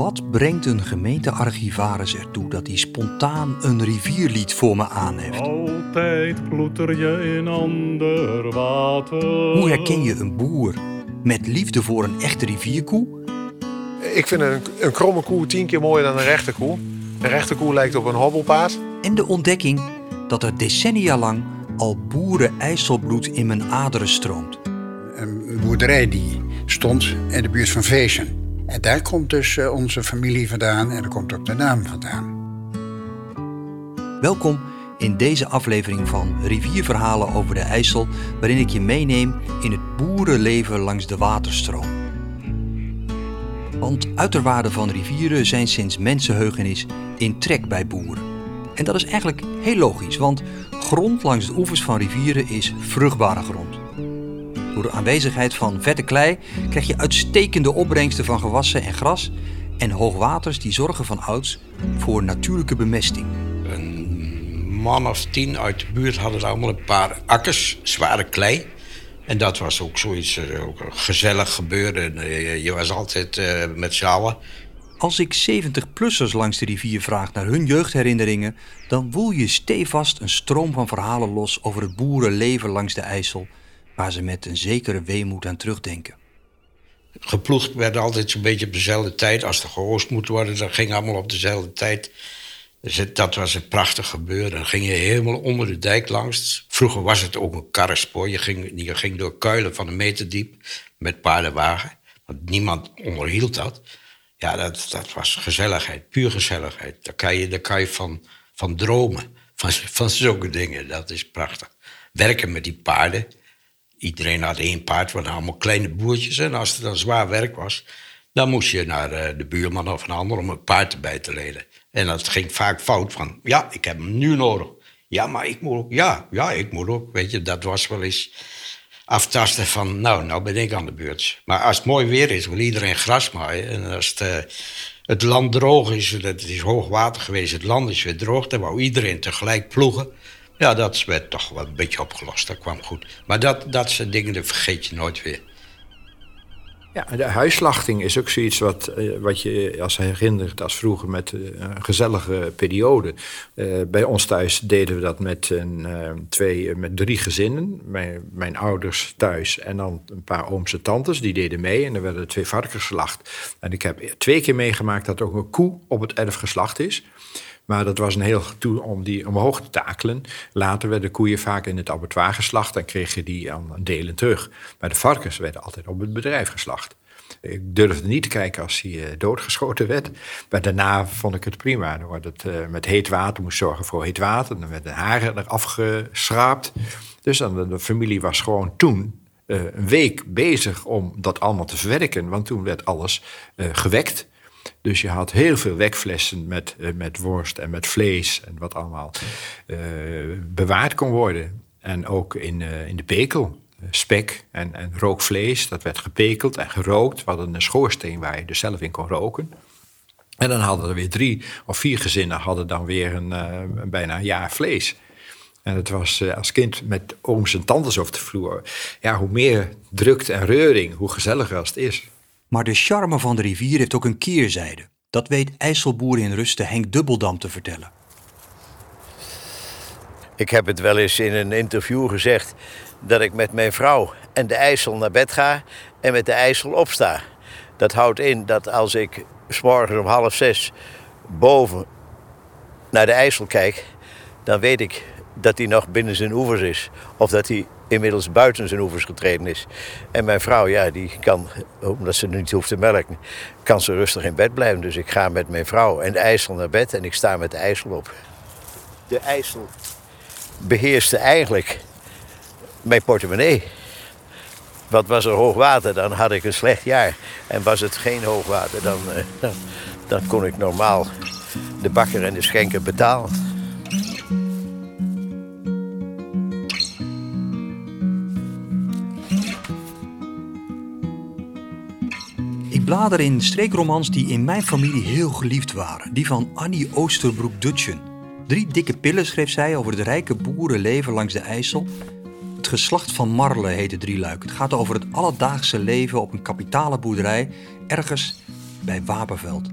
Wat brengt een gemeentearchivaris ertoe dat hij spontaan een rivierlied voor me aanheft? Altijd ploeter je in ander water. Hoe herken je een boer met liefde voor een echte rivierkoe? Ik vind een, een kromme koe tien keer mooier dan een rechte koe. Een rechte koe lijkt op een hobbelpaard. En de ontdekking dat er decennia lang al boeren-ijselbloed in mijn aderen stroomt. Een boerderij die stond in de buurt van Veesen. En daar komt dus eh, onze familie vandaan en daar komt ook de naam vandaan. Welkom in deze aflevering van Rivierverhalen over de IJssel, waarin ik je meeneem in het boerenleven langs de waterstroom. Want uiterwaarden van rivieren zijn sinds mensenheugenis in trek bij boeren. En dat is eigenlijk heel logisch, want grond langs de oevers van rivieren is vruchtbare grond. Door de aanwezigheid van vette klei krijg je uitstekende opbrengsten van gewassen en gras en hoogwaters die zorgen van ouds voor natuurlijke bemesting. Een man of tien uit de buurt hadden allemaal een paar akkers, zware klei. En dat was ook zoiets, eh, ook gezellig gebeuren. Eh, Je was altijd eh, met z'n allen. Als ik 70-plussers langs de rivier vraag naar hun jeugdherinneringen, dan woel je stevast een stroom van verhalen los over het boerenleven langs de IJssel, waar ze met een zekere weemoed aan terugdenken. Geploegd werd altijd zo'n beetje op dezelfde tijd. Als er geoost moet worden, dat ging allemaal op dezelfde tijd. Dus dat was een prachtig gebeuren. Dan ging je helemaal onder de dijk langs. Vroeger was het ook een karrenspoor. Je ging, je ging door kuilen van een meter diep met paardenwagen. Want niemand onderhield dat. Ja, dat, dat was gezelligheid, puur gezelligheid. Daar kan je, daar kan je van, van dromen, van, van zulke dingen. Dat is prachtig. Werken met die paarden. Iedereen had één paard, waren allemaal kleine boertjes. En als het dan zwaar werk was, dan moest je naar eh, de buurman of een ander om een paard erbij te lenen. En dat ging vaak fout van, ja, ik heb hem nu nodig. Ja, maar ik moet ook, ja, ja, ik moet ook. Weet je, dat was wel eens aftasten van, nou, nou ben ik aan de beurt. Maar als het mooi weer is, wil iedereen gras maaien. En als het, eh, het land droog is, het is hoog water geweest, het land is weer droog, dan wou iedereen tegelijk ploegen. Ja, dat werd toch wel een beetje opgelost, dat kwam goed. Maar dat, dat soort dingen, dat vergeet je nooit weer. Ja, de huisslachting is ook zoiets wat, eh, wat je als herinnert als vroeger met eh, een gezellige periode. Eh, bij ons thuis deden we dat met, een, twee, met drie gezinnen. Mijn, mijn ouders thuis en dan een paar ooms en tantes, die deden mee. En er werden twee varkens geslacht. En ik heb twee keer meegemaakt dat ook een koe op het erf geslacht is. Maar dat was een heel toe om die omhoog te takelen. Later werden koeien vaak in het abattoir geslacht en kreeg je die delen terug. Maar de varkens werden altijd op het bedrijf geslacht. Ik durfde niet te kijken als hij eh, doodgeschoten werd. Maar daarna vond ik het prima. Dan wordt het eh, met heet water, moest zorgen voor heet water. Dan werden de haren eraf geschraapt. Dus dan, de, familie was gewoon toen eh, een week bezig om dat allemaal te verwerken. Want toen werd alles gewekt. Dus je had heel veel wekflessen met, eh, met worst en met vlees en wat allemaal eh, bewaard kon worden. En ook in, eh, in de pekel. Spek en, en rookvlees, dat werd gepekeld en gerookt. We hadden een schoorsteen waar je dus zelf in kon roken. En dan hadden er weer drie of vier gezinnen hadden dan weer een, bijna een jaar vlees. En het was als kind met ooms en tantes over de vloer. Ja, hoe meer drukte en reuring, hoe gezelliger het is. Maar de charme van de rivier heeft ook een keerzijde. Dat weet IJsselboer in Rusten Henk Dubbeldam te vertellen. Ik heb het wel eens in een interview gezegd dat ik met mijn vrouw en de IJssel naar bed ga en met de IJssel opsta. Dat houdt in dat als ik s morgens om half zes boven naar de IJssel kijk, dan weet ik dat hij nog binnen zijn oevers is. Of dat hij inmiddels buiten zijn oevers getreden is. En mijn vrouw, ja, die kan, omdat ze niet hoeft te melken, kan ze rustig in bed blijven. Dus ik ga met mijn vrouw en de IJssel naar bed en ik sta met de IJssel op. De IJssel beheerste eigenlijk mijn portemonnee. Want was er hoog water, dan had ik een slecht jaar. En was het geen hoog water, dan, eh, dan, dan kon ik normaal de bakker en de schenker betalen. Blader in streekromans die in mijn familie heel geliefd waren. Die van Annie Oosterbroek-Dutchen. Drie dikke pillen schreef zij over het rijke boerenleven langs de IJssel. Het geslacht van Marle heet het drieluik. Het gaat over het alledaagse leven op een kapitale boerderij ergens bij Wapenveld.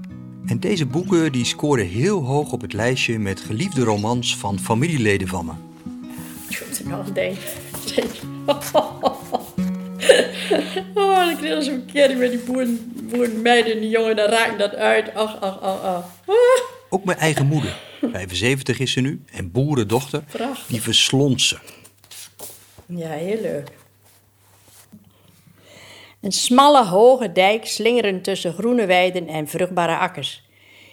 En deze boeken die scoren heel hoog op het lijstje met geliefde romans van familieleden van me. Ik moet er nog aan denken. Oh, dan kreeg zo'n keer met die boeren, boerenmeiden en die jongen, dan raakt dat uit. Ach, ach, ach, ach. Ah, Ook mijn eigen moeder, 75 is ze nu, en boerendochter, Prachtig. die verslond ze. Ja, heel leuk. Een smalle, hoge dijk slingerend tussen groene weiden en vruchtbare akkers.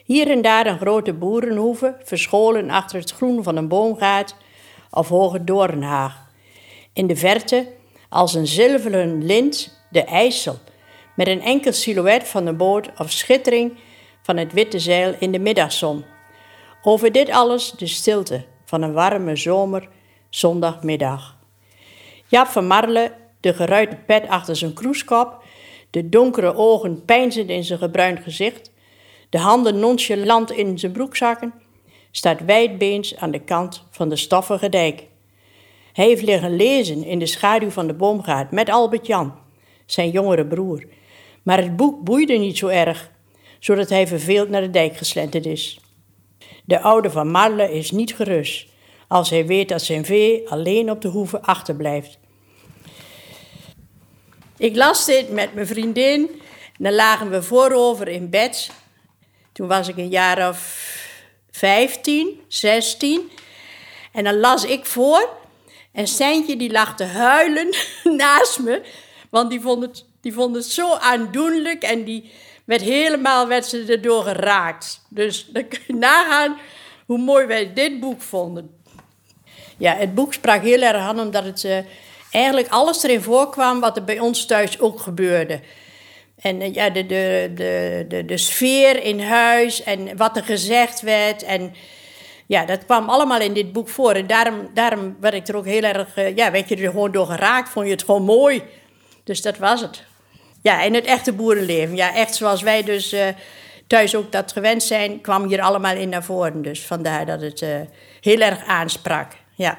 Hier en daar een grote boerenhoeve, verscholen achter het groen van een boomgaard of hoge doornhaag. In de verte, als een zilveren lint, de IJssel, met een enkel silhouet van de boot of schittering van het witte zeil in de middagzon. Over dit alles de stilte van een warme zomer zondagmiddag. Jaap van Marle, de geruite pet achter zijn kroeskop, de donkere ogen peinzend in zijn gebruind gezicht, de handen nonchalant in zijn broekzakken, staat wijdbeens aan de kant van de stoffige dijk. Hij heeft liggen lezen in de schaduw van de boomgaard met Albert Jan, zijn jongere broer. Maar het boek boeide niet zo erg, zodat hij verveeld naar de dijk geslenterd is. De oude van Marle is niet gerust als hij weet dat zijn vee alleen op de hoeve achterblijft. Ik las dit met mijn vriendin. En dan lagen we voorover in bed. Toen was ik een jaar of 15, 16. En dan las ik voor. En Stijntje die lag te huilen naast me. Want die vond het, die vond het zo aandoenlijk. En die werd helemaal werd ze erdoor geraakt. Dus dan kun je nagaan hoe mooi wij dit boek vonden. Ja, het boek sprak heel erg aan omdat het eh, eigenlijk alles erin voorkwam wat er bij ons thuis ook gebeurde. En eh, ja, de, de, de, de, de sfeer in huis en wat er gezegd werd. En ja, dat kwam allemaal in dit boek voor. En daarom, daarom werd ik er ook heel erg, eh, ja, werd je er gewoon door geraakt. Vond je het gewoon mooi. Dus dat was het. Ja, en het echte boerenleven. Ja, echt zoals wij dus eh, thuis ook dat gewend zijn, kwam hier allemaal in naar voren. Dus vandaar dat het eh, heel erg aansprak. Ja.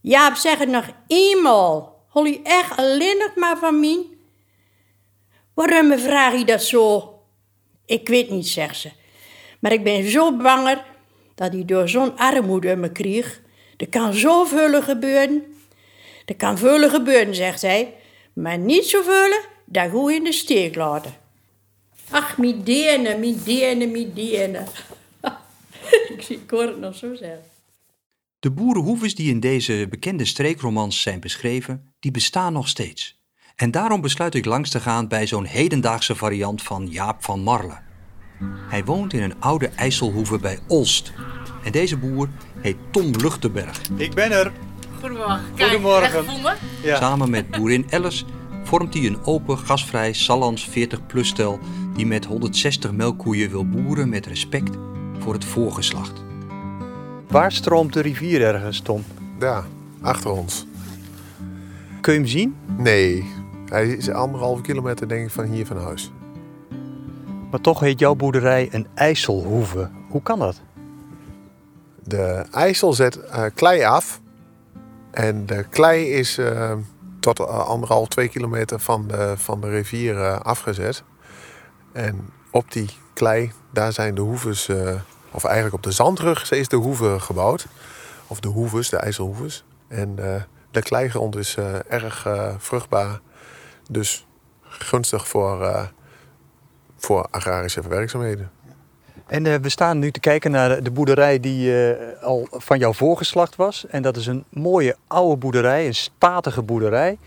Jaap, zeg het nog eenmaal. Hol je echt alleen nog maar van mij? Waarom vraag je dat zo? Ik weet niet, zegt ze. Maar ik ben zo banger dat hij door zo'n armoede me kreeg. Er kan zoveel gebeuren. Er kan veel gebeuren, zegt hij. Maar niet zoveel dat goed in de steek laten. Ach, mi dienen, mi dienen, mi dienen. ik zie het nog zo zeggen. De boerenhoeves die in deze bekende streekromans zijn beschreven, die bestaan nog steeds. En daarom besluit ik langs te gaan bij zo'n hedendaagse variant van Jaap van Marle. Hij woont in een oude IJsselhoeve bij Olst. En deze boer heet Tom Luchtenberg. Ik ben er. Goedemorgen. Goedemorgen. Ja. Samen met boerin Ellis vormt hij een open, gasvrij Sallands 40-plus stel die met 160 melkkoeien wil boeren met respect voor het voorgeslacht. Waar stroomt de rivier ergens, Tom? Daar, achter ons. Kun je hem zien? Nee, hij is anderhalve kilometer denk ik van hier van huis. Maar toch heet jouw boerderij een IJsselhoeve. Hoe kan dat? De IJssel zet eh, klei af. En de klei is eh, tot eh, anderhalf, twee kilometer van de, van de rivier eh, afgezet. En op die klei, daar zijn de hoeves, eh, of eigenlijk op de zandrug is de hoeve gebouwd. Of de hoeves, de IJsselhoeves. En de kleigrond is erg vruchtbaar. Dus gunstig voor, voor agrarische werkzaamheden. En eh, we staan nu te kijken naar de boerderij die eh, al van jouw voorgeslacht was. En dat is een mooie oude boerderij, een statige boerderij.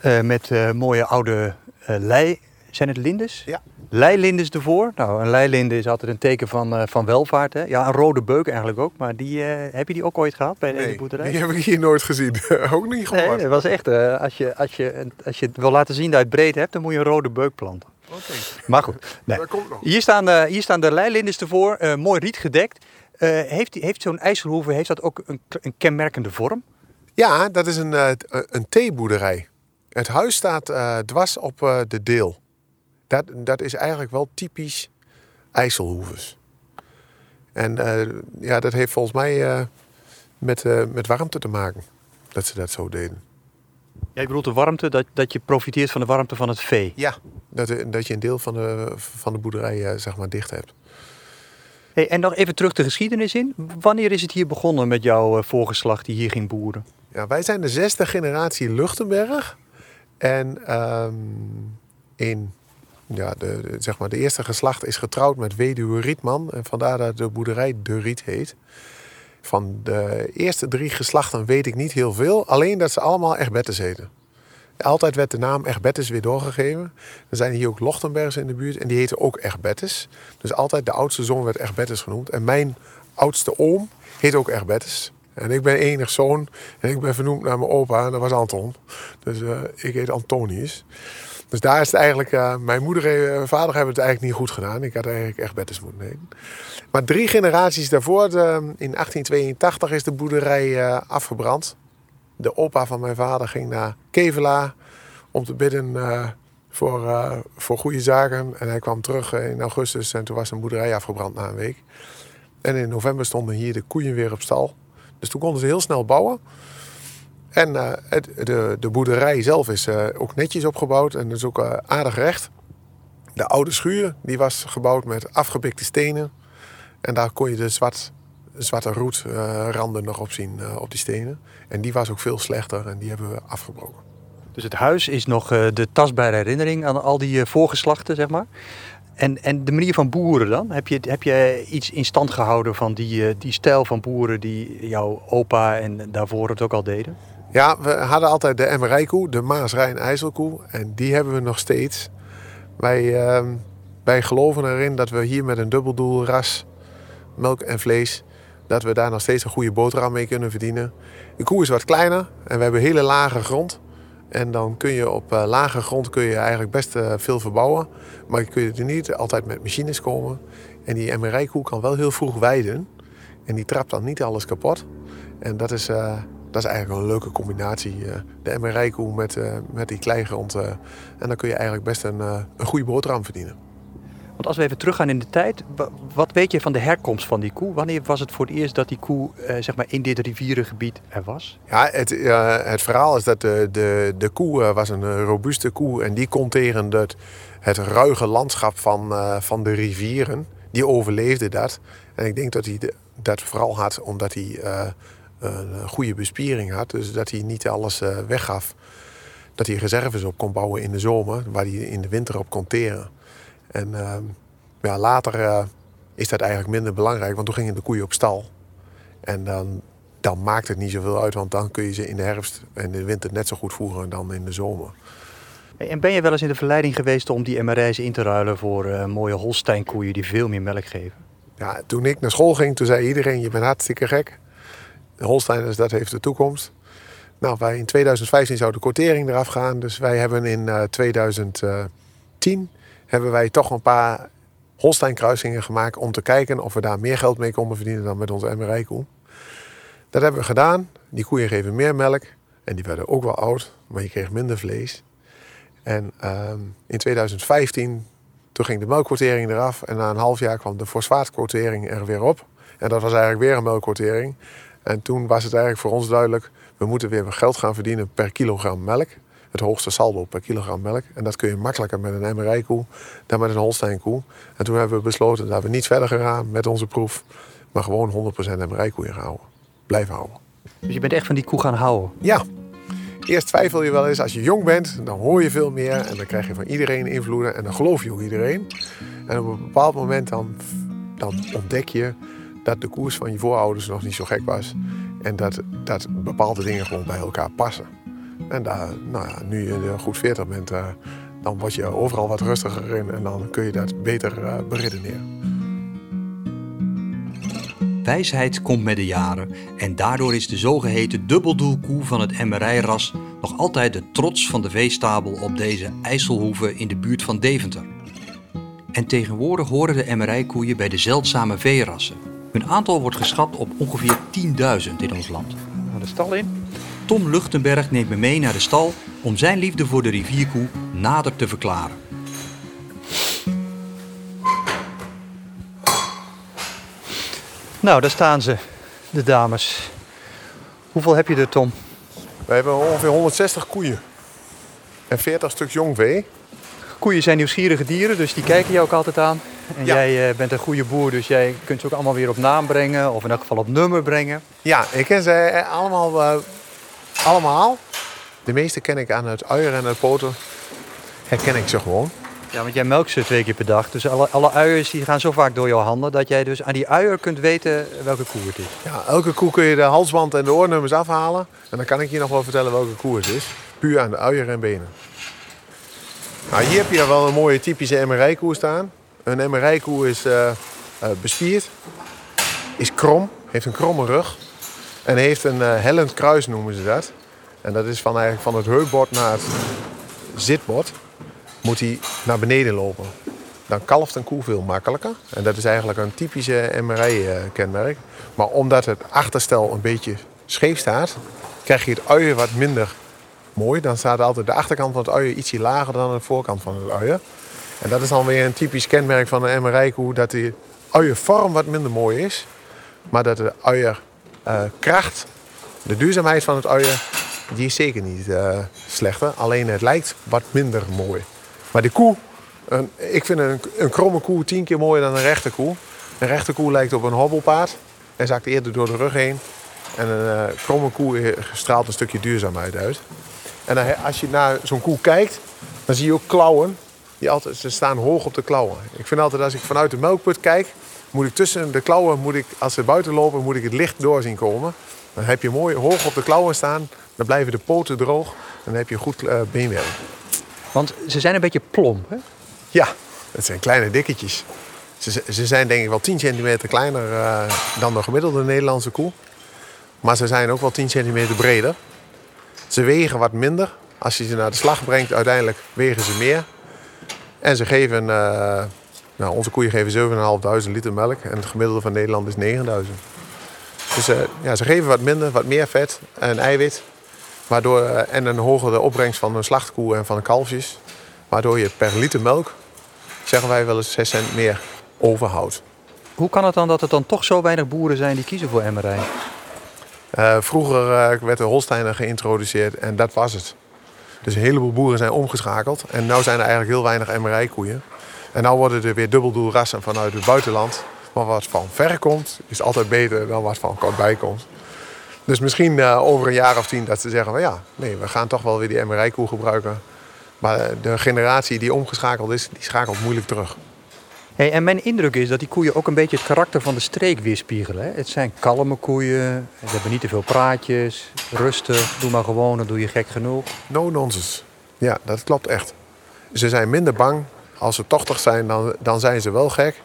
eh, met mooie oude lei. Zijn het lindes? Ja. Leilindes ervoor. Nou, een leilinde is altijd een teken van, van welvaart. Hè? Ja, een rode beuk eigenlijk ook. Maar die, heb je die ook ooit gehad bij deze Nee, boerderij? die heb ik hier nooit gezien. Ook niet Nee, gehoord. dat was echt. als, je, als, je, als je het wil laten zien dat je het breed hebt, dan moet je een rode beuk planten. Oké, Maar goed. Nee. dat komt nog. Hier, staan, de, hier staan de leilindes ervoor, eh, mooi riet gedekt. Eh, heeft die- heeft zo'n IJsselhoeve heeft dat ook een, een kenmerkende vorm? Ja, dat is een, eh, een theeboerderij. Het huis staat eh, dwars op eh, de deel. Dat, dat is eigenlijk wel typisch IJsselhoeves. En eh, ja, dat heeft volgens mij eh, met, eh, met warmte te maken. Dat ze dat zo deden. Jij bedoelt de warmte, dat, dat je profiteert van de warmte van het vee. Ja. Dat, dat je een deel van de, van de boerderij eh, zeg maar dicht hebt. Hey, en nog even terug de geschiedenis in. Wanneer is het hier begonnen met jouw eh, voorgeslacht die hier ging boeren? Ja, wij zijn de zesde generatie Luchtenberg. En ehm, in, ja, de, de- zeg maar, de eerste geslacht is getrouwd met weduwe Rietman. En vandaar dat de boerderij De Riet heet. Van de eerste drie geslachten weet ik niet heel veel. Alleen dat ze allemaal Egbertus heten. Altijd werd de naam Egbertus weer doorgegeven. Er zijn hier ook Lochtenbergs in de buurt en die heten ook Egbertus. Dus altijd de oudste zoon werd Egbertus genoemd. En mijn oudste oom heet ook Egbertus. En ik ben enig zoon en ik ben vernoemd naar mijn opa en dat was Anton. Dus eh, ik heet Antonius. Dus daar is het eigenlijk, eh, mijn moeder en vader hebben het eigenlijk niet goed gedaan. Ik had eigenlijk Egbertus moeten heten. Maar drie generaties daarvoor, in 1882, is de boerderij eh, afgebrand. De opa van mijn vader ging naar Kevelaar om te bidden eh, voor, voor goede zaken. En hij kwam terug in augustus en toen was zijn boerderij afgebrand na een week. En in november stonden hier de koeien weer op stal. Dus toen konden ze heel snel bouwen. En eh, het, de, de boerderij zelf is eh, ook netjes opgebouwd en is ook eh, aardig recht. De oude schuur die was gebouwd met afgebikte stenen. En daar kon je de zwart, zwarte roetranden nog op zien op die stenen. En die was ook veel slechter en die hebben we afgebroken. Dus het huis is nog de tastbare herinnering aan al die voorgeslachten, zeg maar. En, en de manier van boeren dan? Heb je, heb je iets in stand gehouden van die, die stijl van boeren die jouw opa en daarvoor het ook al deden? Ja, we hadden altijd de MRI-koe, de Maas-Rijn-IJsselkoe. En die hebben we nog steeds. Wij, ehm, wij geloven erin dat we hier met een dubbeldoel ras, melk en vlees... dat we daar nog steeds een goede boterham mee kunnen verdienen. De koe is wat kleiner en we hebben hele lage grond. En dan kun je op eh, lage grond kun je eigenlijk best eh, veel verbouwen. Maar je kunt er niet altijd met machines komen. En die MRI-koe kan wel heel vroeg weiden. En die trapt dan niet alles kapot. En dat is, eh, dat is eigenlijk een leuke combinatie. eh, de MRI-koe met, eh, met die kleigrond. eh en dan kun je eigenlijk best een, een goede boterham verdienen. Want als we even teruggaan in de tijd, wa- wat weet je van de herkomst van die koe? Wanneer was het voor het eerst dat die koe eh, zeg maar in dit rivierengebied er was? Ja, het, het verhaal is dat de, de, de koe was een robuuste koe. En die kon tegen het, het ruige landschap van, van de rivieren. Die overleefde dat. En ik denk dat hij dat vooral had omdat hij een goede bespiering had. Dus dat hij niet alles eh, weggaf. Dat hij reserves op kon bouwen in de zomer. Waar hij in de winter op kon teren. En ehm, ja, later eh, is dat eigenlijk minder belangrijk. Want toen gingen de koeien op stal. En dan, dan maakt het niet zoveel uit, want dan kun je ze in de herfst en de winter net zo goed voeren dan in de zomer. En ben je wel eens in de verleiding geweest om die MRI's in te ruilen voor eh, mooie Holsteinkoeien die veel meer melk geven? Ja, toen ik naar school ging, toen zei iedereen, je bent hartstikke gek. De Holsteiners, dat heeft de toekomst. Nou, wij in 2015 zou de quotering eraf gaan. Dus wij hebben in eh, 2010 hebben wij toch een paar Holstein-kruisingen gemaakt om te kijken of we daar meer geld mee konden verdienen dan met onze MRI-koe. Dat hebben we gedaan. Die koeien geven meer melk en die werden ook wel oud, maar je kreeg minder vlees. En ehm, in 2015 toen ging de melkquotering eraf en na een half jaar kwam de fosfaatquotering er weer op. En dat was eigenlijk weer een melkquotering. En toen was het eigenlijk voor ons duidelijk, we moeten weer geld gaan verdienen per kilogram melk. Het hoogste saldo per kilogram melk. En dat kun je makkelijker met een MRI-koe dan met een Holstein-koe. En toen hebben we besloten dat we niet verder gaan met onze proef, maar gewoon 100% MRI-koeien gaan houden. Blijven houden. Dus je bent echt van die koe gaan houden? Ja. Eerst twijfel je wel eens, als je jong bent, dan hoor je veel meer en dan krijg je van iedereen invloeden en dan geloof je ook iedereen. En op een bepaald moment dan, dan ontdek je dat de koers van je voorouders nog niet zo gek was. En dat, dat bepaalde dingen gewoon bij elkaar passen. En daar, nou ja, nu je goed 40 bent, eh, dan word je overal wat rustiger in en dan kun je dat beter eh, beredeneren. Wijsheid komt met de jaren en daardoor is de zogeheten dubbeldoelkoe van het MRI-ras nog altijd de trots van de veestabel op deze IJsselhoeve in de buurt van Deventer. En tegenwoordig horen de MRI-koeien bij de zeldzame veerassen. Hun aantal wordt geschat op ongeveer 10.000 in ons land. Naar de stal in. Tom Luchtenberg neemt me mee naar de stal om zijn liefde voor de rivierkoe nader te verklaren. Nou, daar staan ze, de dames. Hoeveel heb je er, Tom? We hebben ongeveer 160 koeien en 40 stuk jong vee. Koeien zijn nieuwsgierige dieren, dus die kijken je ook altijd aan. En Ja. jij eh, bent een goede boer, dus jij kunt ze ook allemaal weer op naam brengen. Of in elk geval op nummer brengen. Ja, ik ken ze eh, allemaal. eh, allemaal. De meeste ken ik aan het uieren en het poten. Herken ik ze gewoon. Ja, want jij melkt ze twee keer per dag. Dus alle, alle uiers die gaan zo vaak door jouw handen... dat jij dus aan die uier kunt weten welke koe het is. Ja, elke koe kun je de halsband en de oornummers afhalen. En dan kan ik je nog wel vertellen welke koe het is. Puur aan de uieren en benen. Nou, hier heb je wel een mooie typische MRI-koe staan. Een MRI-koe is eh, eh, bespierd, is krom, heeft een kromme rug. En heeft een eh, hellend kruis noemen ze dat. En dat is van, eigenlijk van het heupbord naar het zitbord. Moet hij naar beneden lopen. Dan kalft een koe veel makkelijker. En dat is eigenlijk een typische MRI-kenmerk. Maar omdat het achterstel een beetje scheef staat, krijg je het uier wat minder mooi. Dan staat altijd de achterkant van het uier ietsje lager dan de voorkant van het uier. En dat is dan weer een typisch kenmerk van een MRI-koe, dat die uiervorm wat minder mooi is. Maar dat de uierkracht, de duurzaamheid van het uier, die is zeker niet eh, slechter. Alleen het lijkt wat minder mooi. Maar de koe, een, ik vind een, een kromme koe tien keer mooier dan een rechte koe. Een rechte koe lijkt op een hobbelpaard en zakt eerder door de rug heen. En een eh, kromme koe straalt een stukje duurzaamheid uit. En als je naar zo'n koe kijkt, dan zie je ook klauwen. Die altijd, ze staan hoog op de klauwen. Ik vind altijd als ik vanuit de melkput kijk, moet ik tussen de klauwen, moet ik, als ze buiten lopen, moet ik het licht door zien komen. Dan heb je mooi hoog op de klauwen staan. Dan blijven de poten droog. En dan heb je goed beenwerk. Want ze zijn een beetje plomp, hè? Ja, het zijn kleine dikketjes. Ze, ze zijn denk ik wel 10 centimeter kleiner eh, dan de gemiddelde Nederlandse koe. Maar ze zijn ook wel 10 centimeter breder. Ze wegen wat minder. Als je ze naar de slag brengt, uiteindelijk wegen ze meer. En ze geven, eh, nou, onze koeien geven 7.500 liter melk. En het gemiddelde van Nederland is 9.000. Dus eh, ja, ze geven wat minder, wat meer vet en eiwit. Waardoor, eh, en een hogere opbrengst van een slachtkoe en van de kalfjes. Waardoor je per liter melk, zeggen wij wel eens 6 cent meer overhoudt. Hoe kan het dan dat er dan toch zo weinig boeren zijn die kiezen voor? Eh, vroeger werd de Holsteiner geïntroduceerd en dat was het. Dus een heleboel boeren zijn omgeschakeld. En nu zijn er eigenlijk heel weinig MRI-koeien. En nu worden er weer dubbeldoel rassen vanuit het buitenland. Maar wat van ver komt, is altijd beter dan wat van kortbij komt. Dus misschien eh, over een jaar of tien dat ze zeggen van ja, nee, we gaan toch wel weer die MRI-koe gebruiken. Maar de generatie die omgeschakeld is, die schakelt moeilijk terug. En mijn indruk is dat die koeien ook een beetje het karakter van de streek weerspiegelen. Hè? Het zijn kalme koeien, ze hebben niet te veel praatjes, rustig, doe maar gewoon, dan doe je gek genoeg. No nonsense. Ja, dat klopt echt. Ze zijn minder bang. Als ze tochtig zijn, dan, dan zijn ze wel gek.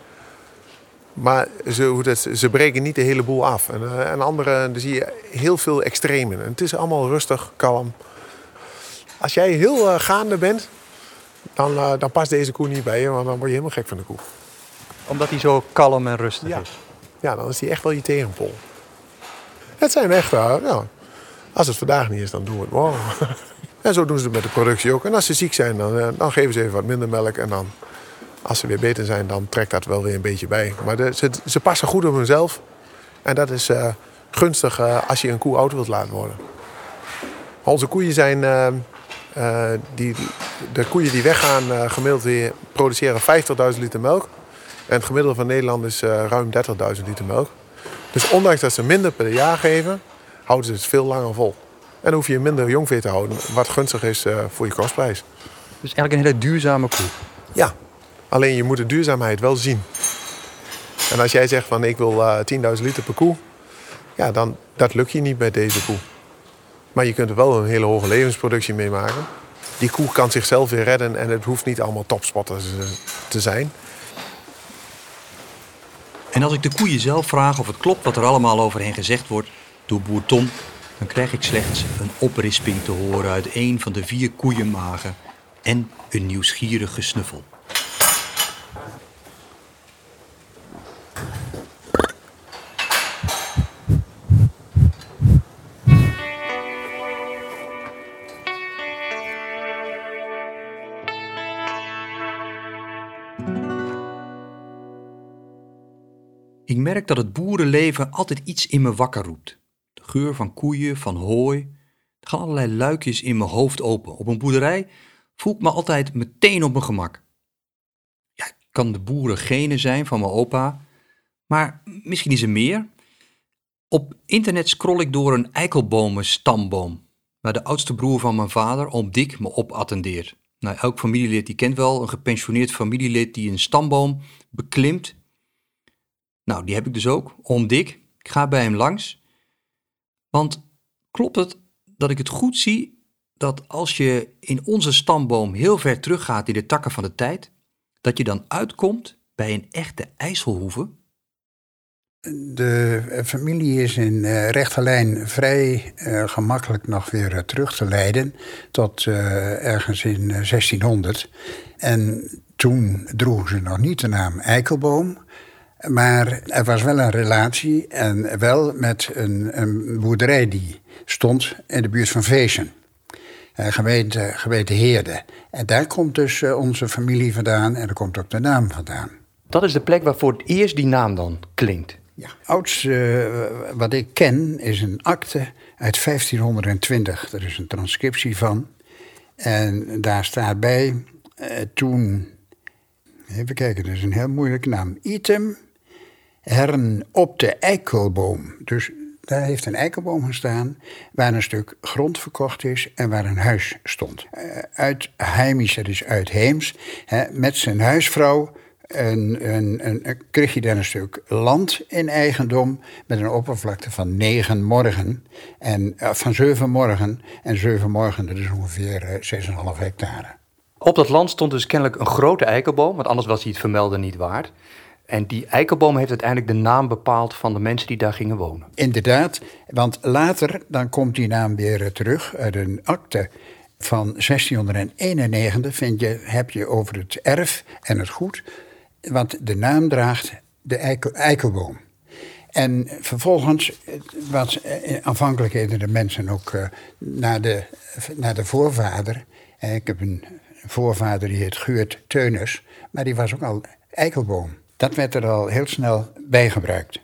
Maar ze, ze breken niet de hele boel af. En, eh, en andere, daar zie je heel veel extremen. En het is allemaal rustig, kalm. Als jij heel eh, gaande bent, dan, eh, dan past deze koe niet bij je. Want dan word je helemaal gek van de koe. Omdat hij zo kalm en rustig Ja. is. Ja, dan is die echt wel je tegenpol. Het zijn echt, eh, ja, als het vandaag niet is, dan doen we het morgen. en zo doen ze het met de productie ook. En als ze ziek zijn, dan, eh, dan geven ze even wat minder melk. En dan, als ze weer beter zijn, dan trekt dat wel weer een beetje bij. Maar de, ze, ze passen goed op hunzelf. En dat is eh, gunstig als je een koe oud wilt laten worden. Onze koeien zijn, die, de koeien die weggaan, gemiddeld die produceren 50.000 liter melk. En het gemiddelde van Nederland is eh, ruim 30.000 liter melk. Dus ondanks dat ze minder per jaar geven, houden ze het veel langer vol. En dan hoef je minder jongvee te houden, wat gunstig is eh, voor je kostprijs. Dus eigenlijk een hele duurzame koe. Ja, alleen je moet de duurzaamheid wel zien. En als jij zegt van ik wil eh 10.000 liter per koe, ja, dan dat lukt je niet bij deze koe. Maar je kunt er wel een hele hoge levensproductie mee maken. Die koe kan zichzelf weer redden en het hoeft niet allemaal topspotters te zijn. En als ik de koeien zelf vraag of het klopt wat er allemaal over hen gezegd wordt door boer Tom, dan krijg ik slechts een oprisping te horen uit een van de vier koeienmagen en een nieuwsgierig gesnuffel. Ik merk dat het boerenleven altijd iets in me wakker roept. De geur van koeien, van hooi. Er gaan allerlei luikjes in mijn hoofd open. Op een boerderij voel ik me altijd meteen op mijn gemak. Ja, ik kan de boerengene zijn van mijn opa. Maar misschien is er meer. Op internet scroll ik door een eikelbomen stamboom. Waar de oudste broer van mijn vader, oom Dick, me op attendeert. Nou, elk familielid die kent wel een gepensioneerd familielid die een stamboom beklimt. Nou, die heb ik dus ook, oom Dick. Ik ga bij hem langs. Want klopt het dat ik het goed zie dat als je in onze stamboom heel ver teruggaat in de takken van de tijd, dat je dan uitkomt bij een echte IJsselhoeve? De familie is in uh, rechte lijn vrij uh, gemakkelijk nog weer uh, terug te leiden tot ergens in 1600. En toen droegen ze nog niet de naam Eikelboom. Maar er was wel een relatie en wel met een, een boerderij die stond in de buurt van Veesen. gemeente, gemeente Heerde. En daar komt dus onze familie vandaan en daar komt ook de naam vandaan. Dat is de plek waar voor het eerst die naam dan klinkt. Ja, oudste uh, wat ik ken is een akte uit 1520. Er is een transcriptie van. En daar staat bij, uh, toen, even kijken, dat is een heel moeilijke naam. Item hern op de eikelboom. Dus daar heeft een eikelboom gestaan waar een stuk grond verkocht is en waar een huis stond. Uh, uit Heimisch, dat is uit Heems, hè, met zijn huisvrouw en, en, en, kreeg je daar een stuk land in eigendom met een oppervlakte van negen morgen. En, uh, van zeven morgen. En zeven morgen, dat is ongeveer uh, 6,5 hectare. Op dat land stond dus kennelijk een grote eikenboom, want anders was hij het vermelden niet waard. En die eikenboom heeft uiteindelijk de naam bepaald van de mensen die daar gingen wonen. Inderdaad, want later dan komt die naam weer terug uit een akte van 1691. Vind je, heb je over het erf en het goed want de naam draagt de eikel, eikelboom. En vervolgens, wat eh, aanvankelijk de mensen ook naar, de, naar de voorvader. Ik heb een voorvader die heet Geurt Teunus, maar die was ook al eikelboom. Dat werd er al heel snel bij gebruikt.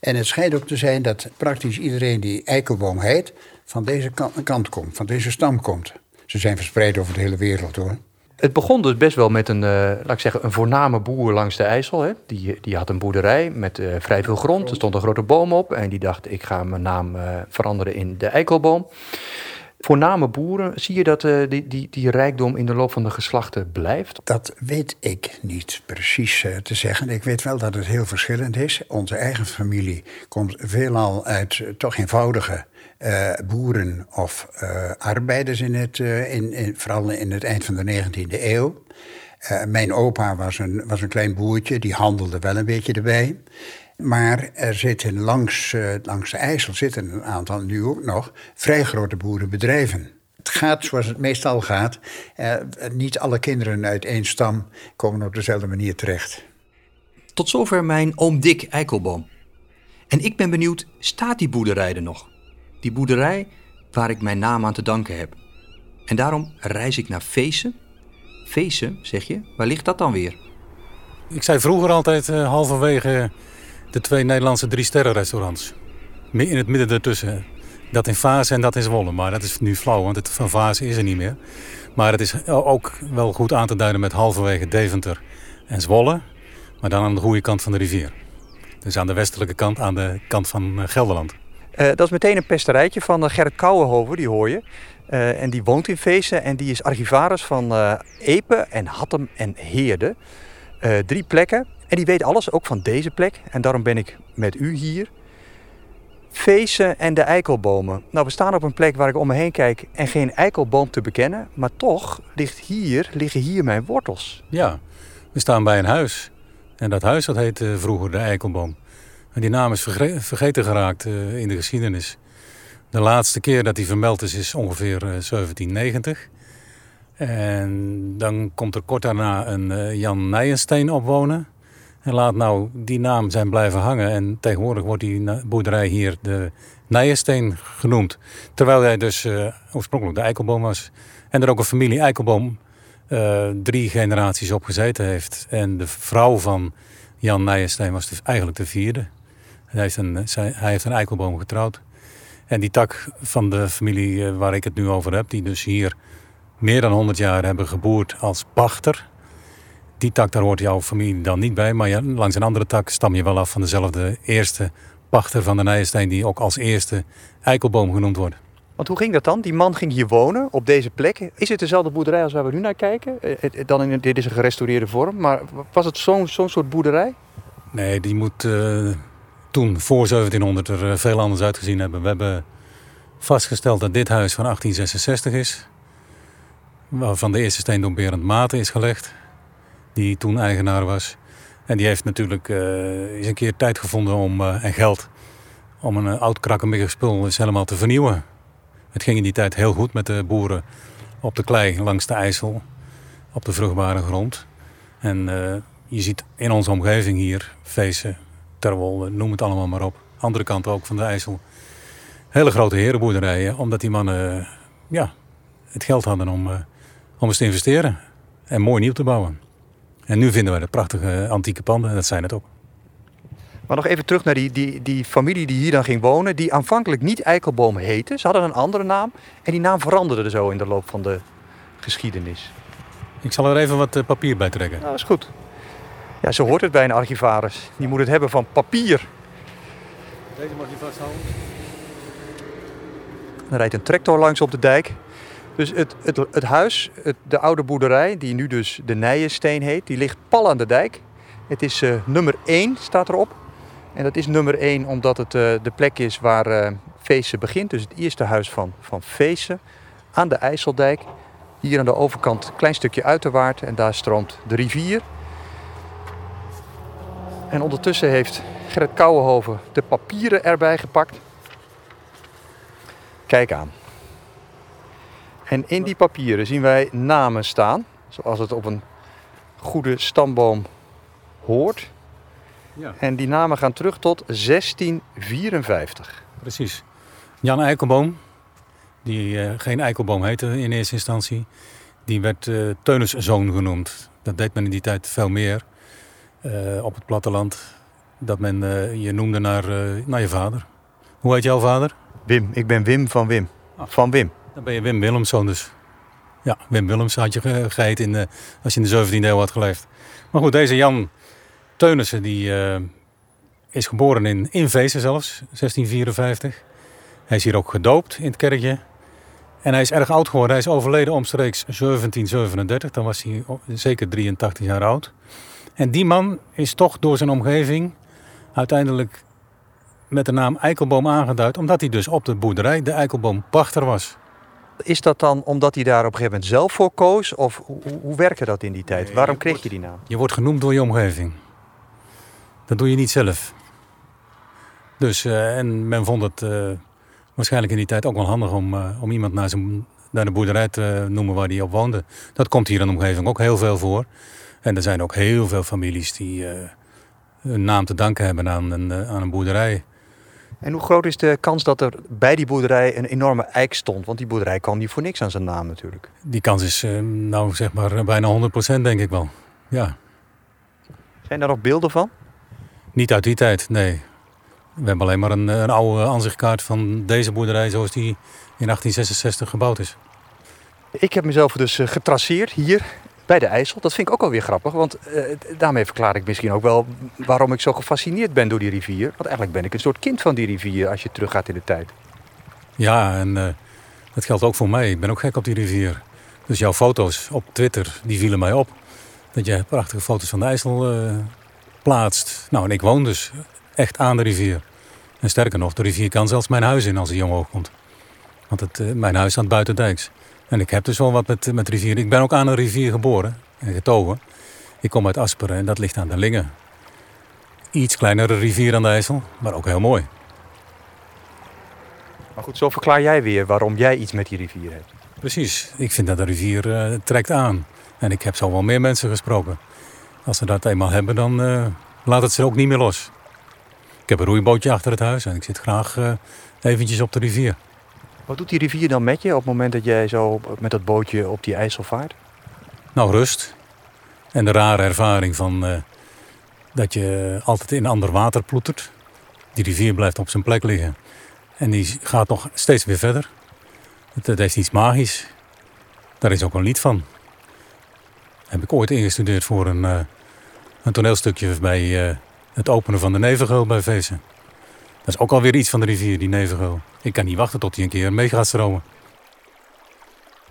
En het schijnt ook te zijn dat praktisch iedereen die eikelboom heet, van deze kant komt, van deze stam komt. Ze zijn verspreid over de hele wereld hoor. Het begon dus best wel met een, uh, laat ik zeggen, een voorname boer langs de IJssel. Hè. Die, die had een boerderij met uh, vrij veel grond. Er stond een grote boom op en die dacht, ik ga mijn naam uh, veranderen in de eikelboom. Voorname boeren, zie je dat die, die, die rijkdom in de loop van de geslachten blijft? Dat weet ik niet precies te zeggen. Ik weet wel dat het heel verschillend is. Onze eigen familie komt veelal uit toch eenvoudige boeren of arbeiders in het, in, in, vooral in het eind van de 19e eeuw. mijn opa was een, was een klein boertje, die handelde wel een beetje erbij. Maar er zitten langs, langs de IJssel zitten een aantal, nu ook nog, vrij grote boerenbedrijven. Het gaat zoals het meestal gaat. niet alle kinderen uit één stam komen op dezelfde manier terecht. Tot zover mijn oom Dick Eikelboom. En ik ben benieuwd, staat die boerderij er nog? Die boerderij waar ik mijn naam aan te danken heb. En daarom reis ik naar Feesten. Feesten, zeg je? Waar ligt dat dan weer? Ik zei vroeger altijd uh, halverwege de twee Nederlandse drie sterren restaurants. In het midden ertussen. Dat in Fase en dat in Zwolle. Maar dat is nu flauw, want het van Fase is er niet meer. Maar het is ook wel goed aan te duiden met halverwege Deventer en Zwolle. Maar dan aan de goede kant van de rivier. Dus aan de westelijke kant, aan de kant van eh, Gelderland. Uh, dat is meteen een pesterijtje van uh, Gerrit Kouwenhoven, die hoor je. Uh, en die woont in Feesten en die is archivaris van Epe en Hattem en Heerde. Drie plekken. En die weet alles, ook van deze plek. En daarom ben ik met u hier. Feesten en de eikelbomen. Nou, we staan op een plek waar ik om me heen kijk en geen eikelboom te bekennen. Maar toch ligt hier, liggen hier mijn wortels. Ja, we staan bij een huis. En dat huis dat heette vroeger de eikelboom. En die naam is vergeten geraakt uh, in de geschiedenis. De laatste keer dat hij vermeld is, is ongeveer uh, 1790. En dan komt er kort daarna een uh, Jan Nijensteen opwonen. En laat nou die naam zijn blijven hangen. En tegenwoordig wordt die boerderij hier de Nijensteen genoemd. Terwijl hij dus uh, oorspronkelijk de Eikelboom was. En er ook een familie Eikelboom uh, drie generaties op gezeten heeft. En de vrouw van Jan Nijensteen was de, eigenlijk de vierde. Hij heeft, een, hij heeft een eikelboom getrouwd. En die tak van de familie eh, waar ik het nu over heb, die dus hier meer dan 100 jaar hebben geboerd als pachter, die tak, daar hoort jouw familie dan niet bij. Maar ja, langs een andere tak stam je wel af van dezelfde eerste pachter van de Nijenstein... die ook als eerste eikelboom genoemd wordt. Want hoe ging dat dan? Die man ging hier wonen, op deze plek. Is het dezelfde boerderij als waar we nu naar kijken? Eh, het- Dan in, dit is een gerestaureerde vorm, maar was het zo'n zo'n soort boerderij? Nee, die moet eh, toen, voor 1700, er eh, veel anders uitgezien hebben. We hebben vastgesteld dat dit huis van 1866 is. Waarvan de eerste steen door Berend Maten is gelegd. Die toen eigenaar was. En die heeft natuurlijk eh, eens een keer tijd gevonden om, eh, en geld om een eh, oud krakkemikkig spul eens helemaal te vernieuwen. Het ging in die tijd heel goed met de boeren op de klei langs de IJssel. Op de vruchtbare grond. En je ziet in onze omgeving hier, Veesen, Terwolde, noem het allemaal maar op. Andere kant ook van de IJssel. Hele grote herenboerderijen, omdat die mannen ja, het geld hadden om, om eens te investeren. En mooi nieuw te bouwen. En nu vinden we de prachtige antieke panden, en dat zijn het ook. Maar nog even terug naar die, die, die familie die hier dan ging wonen, die aanvankelijk niet Eikelboom heette. Ze hadden een andere naam en die naam veranderde zo in de loop van de geschiedenis. Ik zal er even wat eh, papier bij trekken. Nou, dat is goed. Ja, zo hoort het bij een archivaris. Die moet het hebben van papier. Deze mag je vasthouden. Er rijdt een tractor langs op de dijk. Dus het, het, het huis, de oude boerderij, die nu dus de Nijensteen heet, die ligt pal aan de dijk. Het is eh, nummer 1, staat erop. En dat is nummer 1 omdat het eh, de plek is waar Feesten begint. Dus het eerste huis van, van Feesten aan de IJsseldijk. Hier aan de overkant een klein stukje uiterwaard en daar stroomt de rivier. En ondertussen heeft Gerrit Kouwenhoven de papieren erbij gepakt. Kijk aan. En in die papieren zien wij namen staan, zoals het op een goede stamboom hoort. Ja. En die namen gaan terug tot 1654. Precies. Jan Eikelboom, die eh, geen Eikelboom heette in eerste instantie, die werd Teuniszoon genoemd. Dat deed men in die tijd veel meer eh, op het platteland. Dat men je noemde naar, naar je vader. Hoe heet jouw vader? Wim, ik ben Wim van Wim. Ah. Van Wim. Dan ben je Wim Willemszoon dus. Ja, Wim Willems had je ge- geheten in de, als je in de 17e eeuw had geleefd. Maar goed, deze Jan Teunissen die, eh, is geboren in, in Veesen zelfs, 1654. Hij is hier ook gedoopt in het kerkje. En hij is erg oud geworden. Hij is overleden omstreeks 1737. Dan was hij zeker 83 jaar oud. En die man is toch door zijn omgeving uiteindelijk met de naam Eikelboom aangeduid. Omdat hij dus op de boerderij de Eikelboom-pachter was. Is dat dan omdat hij daar op een gegeven moment zelf voor koos? Of hoe, hoe- werkte dat in die tijd? Nee, Waarom je kreeg wordt- je die naam? Je wordt genoemd door je omgeving. Dat doe je niet zelf. Dus, eh, en men vond het eh, waarschijnlijk in die tijd ook wel handig om, eh, om iemand naar, zijn, naar de boerderij te noemen waar hij op woonde. Dat komt hier in de omgeving ook heel veel voor. En er zijn ook heel veel families die eh, hun naam te danken hebben aan een, aan een boerderij. En hoe groot is de kans dat er bij die boerderij een enorme eik stond? Want die boerderij kwam niet voor niks aan zijn naam natuurlijk. Die kans is, eh, nou zeg maar, bijna 100% denk ik wel. Ja. Zijn daar nog beelden van? Niet uit die tijd, nee. We hebben alleen maar een, een oude aanzichtkaart van deze boerderij zoals die in 1866 gebouwd is. Ik heb mezelf dus eh, getraceerd hier bij de IJssel. Dat vind ik ook alweer grappig, want eh, daarmee verklaar ik misschien ook wel waarom ik zo gefascineerd ben door die rivier. Want eigenlijk ben ik een soort kind van die rivier als je teruggaat in de tijd. Ja, en eh, dat geldt ook voor mij. Ik ben ook gek op die rivier. Dus jouw foto's op Twitter, die vielen mij op. Dat je prachtige foto's van de IJssel eh, plaatst. Nou, en ik woon dus echt aan de rivier. En sterker nog, de rivier kan zelfs mijn huis in als hij omhoog komt. Want het, mijn huis staat buiten dijks. En ik heb dus wel wat met, met rivier. Ik ben ook aan een rivier geboren en getogen. Ik kom uit Asperen en dat ligt aan de Lingen. Iets kleinere rivier aan de IJssel, maar ook heel mooi. Maar goed, zo verklaar jij weer waarom jij iets met die rivier hebt. Precies. Ik vind dat de rivier eh, trekt aan. En ik heb zo wel meer mensen gesproken. Als ze dat eenmaal hebben, dan eh, laat het ze ook niet meer los. Ik heb een roeibootje achter het huis en ik zit graag eh, eventjes op de rivier. Wat doet die rivier dan met je op het moment dat jij zo met dat bootje op die IJssel vaart? Nou, rust. En de rare ervaring van eh, dat je altijd in ander water ploetert. Die rivier blijft op zijn plek liggen. En die gaat nog steeds weer verder. Het heeft iets magisch. Daar is ook een lied van. heb ik ooit ingestudeerd voor een, uh, een toneelstukje bij uh, het openen van de Nevengeul bij Veesen. Dat is ook alweer iets van de rivier, die Nevengeul. Ik kan niet wachten tot hij een keer mee gaat stromen.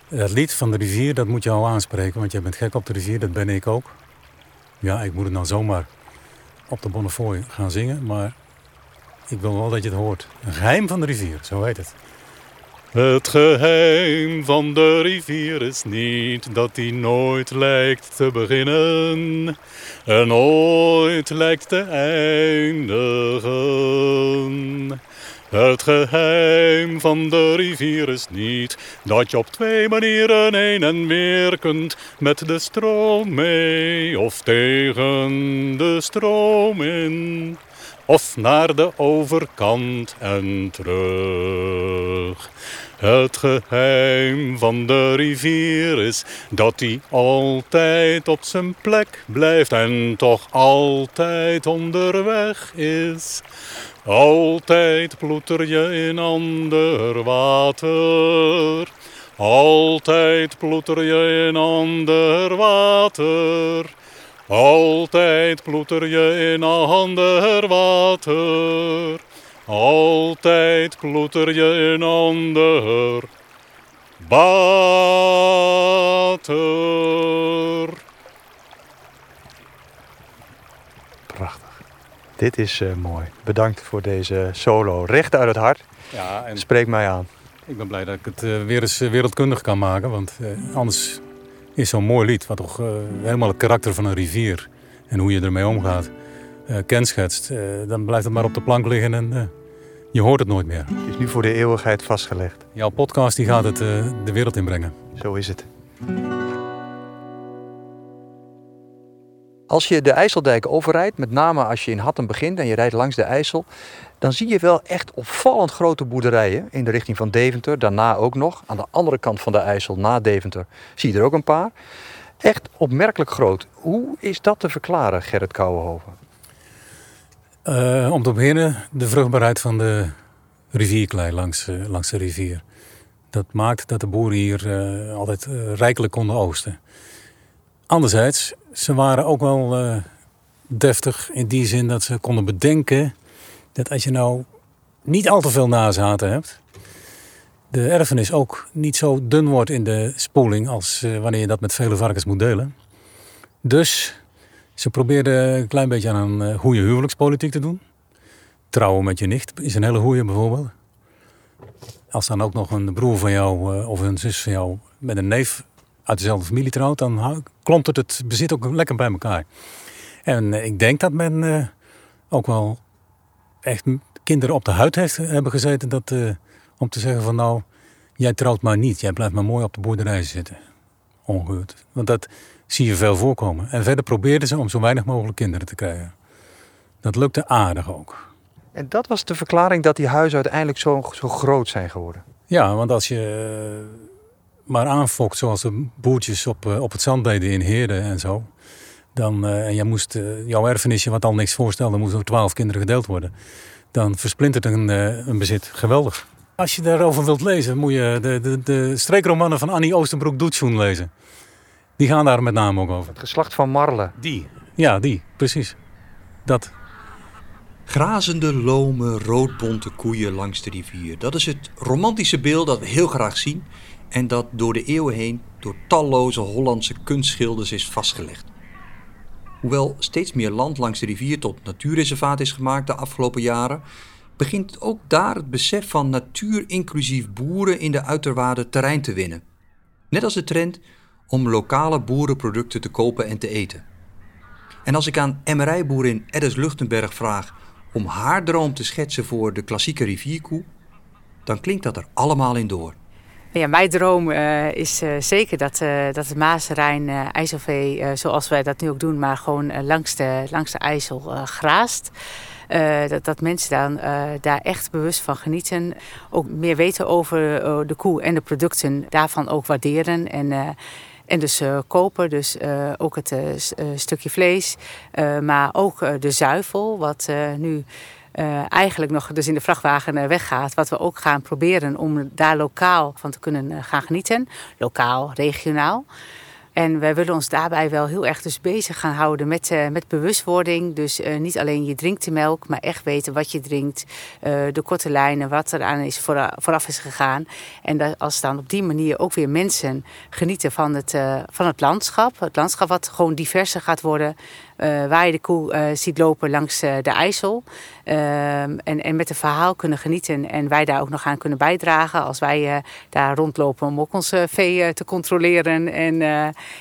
Dat lied van de rivier, dat moet je al aanspreken, want jij bent gek op de rivier, dat ben ik ook. Ja, ik moet het dan zomaar op de Bonnefoy gaan zingen, maar ik wil wel dat je het hoort. Een geheim van de rivier, zo heet het. Het geheim van de rivier is niet dat die nooit lijkt te beginnen en nooit lijkt te eindigen. Het geheim van de rivier is niet dat je op twee manieren heen en weer kunt met de stroom mee of tegen de stroom in of naar de overkant en terug. Het geheim van de rivier is dat hij altijd op zijn plek blijft en toch altijd onderweg is. Altijd ploeter je in ander water. Altijd ploeter je in ander water. Altijd ploeter je in ander water. Altijd ploeter je in ander water. Prachtig. Dit is uh, mooi. Bedankt voor deze solo. Recht uit het hart. Ja, en Spreek mij aan. Ik ben blij dat ik het uh, weer eens wereldkundig kan maken. Want uh, anders is zo'n mooi lied, wat toch helemaal het karakter van een rivier en hoe je ermee omgaat uh, kenschetst, uh, dan blijft het maar op de plank liggen en uh, je hoort het nooit meer. Het is nu voor de eeuwigheid vastgelegd. Jouw podcast die gaat het de wereld inbrengen. Zo is het. Als je de IJsseldijk overrijdt, met name als je in Hattem begint en je rijdt langs de IJssel, dan zie je wel echt opvallend grote boerderijen in de richting van Deventer. Daarna ook nog. Aan de andere kant van de IJssel, na Deventer, zie je er ook een paar. Echt opmerkelijk groot. Hoe is dat te verklaren, Gerrit Kouwenhoven? Uh, om te beginnen de vruchtbaarheid van de rivierklei langs, uh, langs de rivier. Dat maakt dat de boeren hier uh, altijd rijkelijk konden oogsten. Anderzijds, ze waren ook wel deftig in die zin dat ze konden bedenken dat als je nou niet al te veel nazaten hebt, de erfenis ook niet zo dun wordt in de spoeling als wanneer je dat met vele varkens moet delen. Dus ze probeerden een klein beetje aan een goede huwelijkspolitiek te doen. Trouwen met je nicht is een hele goede bijvoorbeeld. Als dan ook nog een broer van jou of een zus van jou met een neef uit dezelfde familie trouwt, dan klomt het bezit ook lekker bij elkaar. En ik denk dat men ook wel echt kinderen op de huid heeft, hebben gezeten dat, om te zeggen van nou, jij trouwt maar niet, jij blijft maar mooi op de boerderij zitten. Ongehuurd. Want dat, zie je veel voorkomen. En verder probeerden ze om zo weinig mogelijk kinderen te krijgen. Dat lukte aardig ook. En dat was de verklaring dat die huizen uiteindelijk zo, zo groot zijn geworden? Ja, want als je maar aanfokt zoals de boertjes op, eh, op het zand deden in Heerde en zo. Dan, uh, en jij moest, jouw erfenisje, wat al niks voorstelde, moest door twaalf kinderen gedeeld worden. Dan versplintert een, een bezit geweldig. Als je daarover wilt lezen, moet je de, de, de streekromannen van Annie Oostenbroek-Doetsjoen lezen. Die gaan daar met name ook over. Het geslacht van Marle. Die. Ja, die. Precies. Dat. Grazende, lome, roodbonte koeien langs de rivier. Dat is het romantische beeld dat we heel graag zien en dat door de eeuwen heen door talloze Hollandse kunstschilders is vastgelegd. Hoewel steeds meer land langs de rivier tot natuurreservaat is gemaakt de afgelopen jaren, begint ook daar het besef van natuur inclusief boeren in de uiterwaarden terrein te winnen. Net als de trend om lokale boerenproducten te kopen en te eten. En als ik aan MRI-boerin Eddes Luchtenberg vraag om haar droom te schetsen voor de klassieke rivierkoe, dan klinkt dat er allemaal in door. Ja, mijn droom uh, is uh, zeker dat, uh, dat het Maas-Rijn IJsselvee, zoals wij dat nu ook doen, maar gewoon langs, de, langs de IJssel graast. dat, dat mensen dan, daar echt bewust van genieten. Ook meer weten over de koe en de producten, daarvan ook waarderen. En, en dus kopen, dus uh, ook het uh, stukje vlees, maar ook de zuivel, wat nu eigenlijk nog dus in de vrachtwagen weggaat. Wat we ook gaan proberen om daar lokaal van te kunnen gaan genieten. Lokaal, regionaal. En wij willen ons daarbij wel heel erg dus bezig gaan houden met, uh, met bewustwording. Dus uh, niet alleen je drinkt de melk, maar echt weten wat je drinkt. Uh, de korte lijnen, wat er aan is voor, vooraf is gegaan. En als dan op die manier ook weer mensen genieten van het, van het landschap. Het landschap wat gewoon diverser gaat worden. Uh, waar je de koe uh, ziet lopen langs uh, de IJssel. Ehm, en, en met het verhaal kunnen genieten. En wij daar ook nog aan kunnen bijdragen. Als wij daar rondlopen om ook ons vee te controleren en,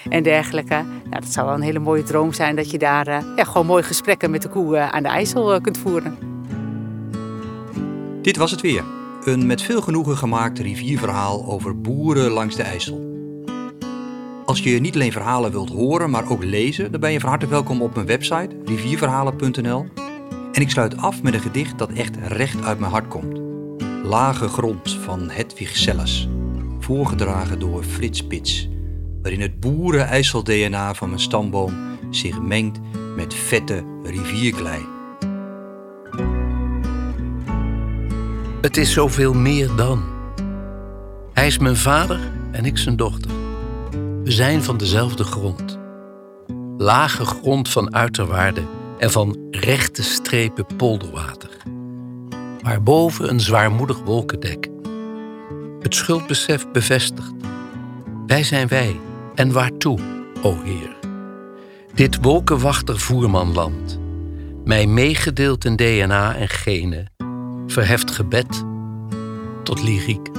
en dergelijke. Nou, dat zou wel een hele mooie droom zijn dat je daar ja, gewoon mooie gesprekken met de koe aan de IJssel kunt voeren. Dit was het weer. Een met veel genoegen gemaakt rivierverhaal over boeren langs de IJssel. Als je niet alleen verhalen wilt horen, maar ook lezen, dan ben je van harte welkom op mijn website rivierverhalen.nl. En ik sluit af met een gedicht dat echt recht uit mijn hart komt. Lage grond van Hedwig Sellers, voorgedragen door Frits Pits, waarin het boeren-IJssel-DNA van mijn stamboom zich mengt met vette rivierklei. Het is zoveel meer dan. Hij is mijn vader en ik zijn dochter. We zijn van dezelfde grond. Lage grond van uiterwaarde en van rechte strepen polderwater. Waarboven een zwaarmoedig wolkendek. Het schuldbesef bevestigt. Wij zijn wij en waartoe, o Heer? Dit wolkenwachter voermanland, mij meegedeeld in DNA en genen, verheft gebed tot lyriek.